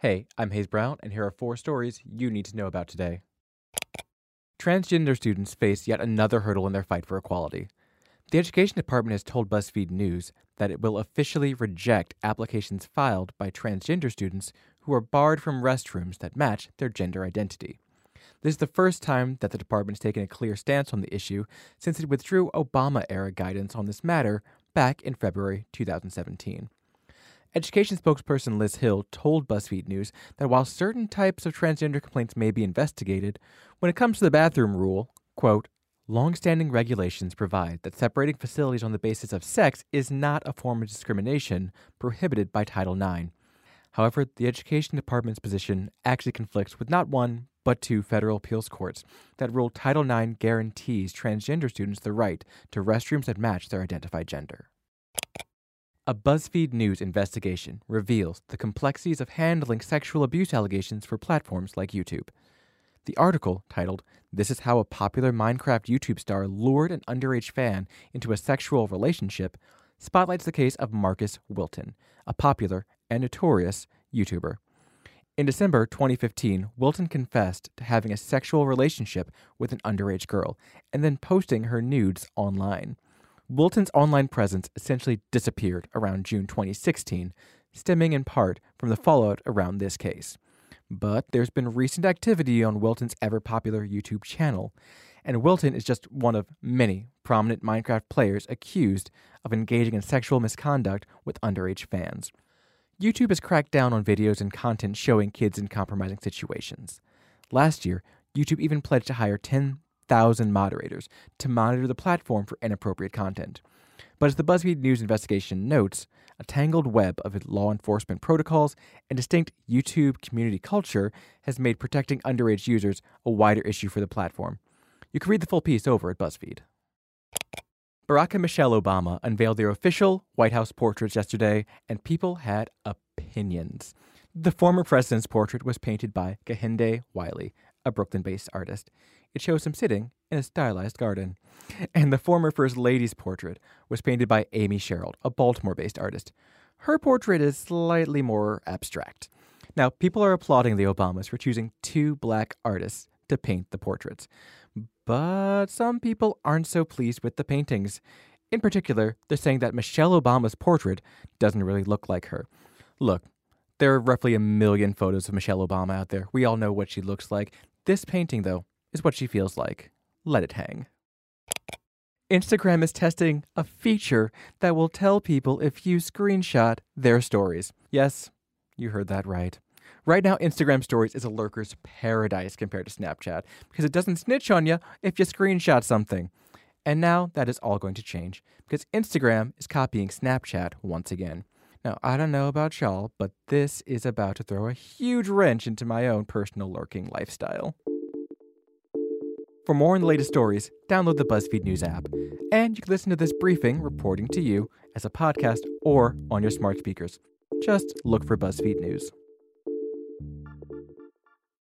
Hey, I'm Hayes Brown, and here are four stories you need to know about today. Transgender students face yet another hurdle in their fight for equality. The Education Department has told BuzzFeed News that it will officially reject applications filed by transgender students who are barred from restrooms that match their gender identity. This is the first time that the department has taken a clear stance on the issue since it withdrew Obama era guidance on this matter back in February 2017. Education spokesperson Liz Hill told BuzzFeed News that while certain types of transgender complaints may be investigated, when it comes to the bathroom rule, quote, Longstanding regulations provide that separating facilities on the basis of sex is not a form of discrimination prohibited by Title IX. However, the Education Department's position actually conflicts with not one, but two federal appeals courts that ruled Title IX guarantees transgender students the right to restrooms that match their identified gender. A BuzzFeed News investigation reveals the complexities of handling sexual abuse allegations for platforms like YouTube. The article, titled, This is How a Popular Minecraft YouTube Star Lured an Underage Fan into a Sexual Relationship, spotlights the case of Marcus Wilton, a popular and notorious YouTuber. In December 2015, Wilton confessed to having a sexual relationship with an underage girl and then posting her nudes online. Wilton's online presence essentially disappeared around June 2016, stemming in part from the fallout around this case. But there's been recent activity on Wilton's ever popular YouTube channel, and Wilton is just one of many prominent Minecraft players accused of engaging in sexual misconduct with underage fans. YouTube has cracked down on videos and content showing kids in compromising situations. Last year, YouTube even pledged to hire 10 thousand moderators to monitor the platform for inappropriate content. But as the BuzzFeed News investigation notes, a tangled web of law enforcement protocols and distinct YouTube community culture has made protecting underage users a wider issue for the platform. You can read the full piece over at BuzzFeed. Barack and Michelle Obama unveiled their official White House portraits yesterday, and people had opinions. The former president's portrait was painted by Kehinde Wiley, a Brooklyn based artist. It shows him sitting in a stylized garden. And the former First Lady's portrait was painted by Amy Sherald, a Baltimore based artist. Her portrait is slightly more abstract. Now, people are applauding the Obamas for choosing two black artists to paint the portraits. But some people aren't so pleased with the paintings. In particular, they're saying that Michelle Obama's portrait doesn't really look like her. Look, there are roughly a million photos of Michelle Obama out there. We all know what she looks like. This painting, though, is what she feels like. Let it hang. Instagram is testing a feature that will tell people if you screenshot their stories. Yes, you heard that right. Right now, Instagram Stories is a lurker's paradise compared to Snapchat because it doesn't snitch on you if you screenshot something. And now that is all going to change because Instagram is copying Snapchat once again. Now, I don't know about y'all, but this is about to throw a huge wrench into my own personal lurking lifestyle. For more on the latest stories, download the BuzzFeed News app. And you can listen to this briefing reporting to you as a podcast or on your smart speakers. Just look for BuzzFeed News.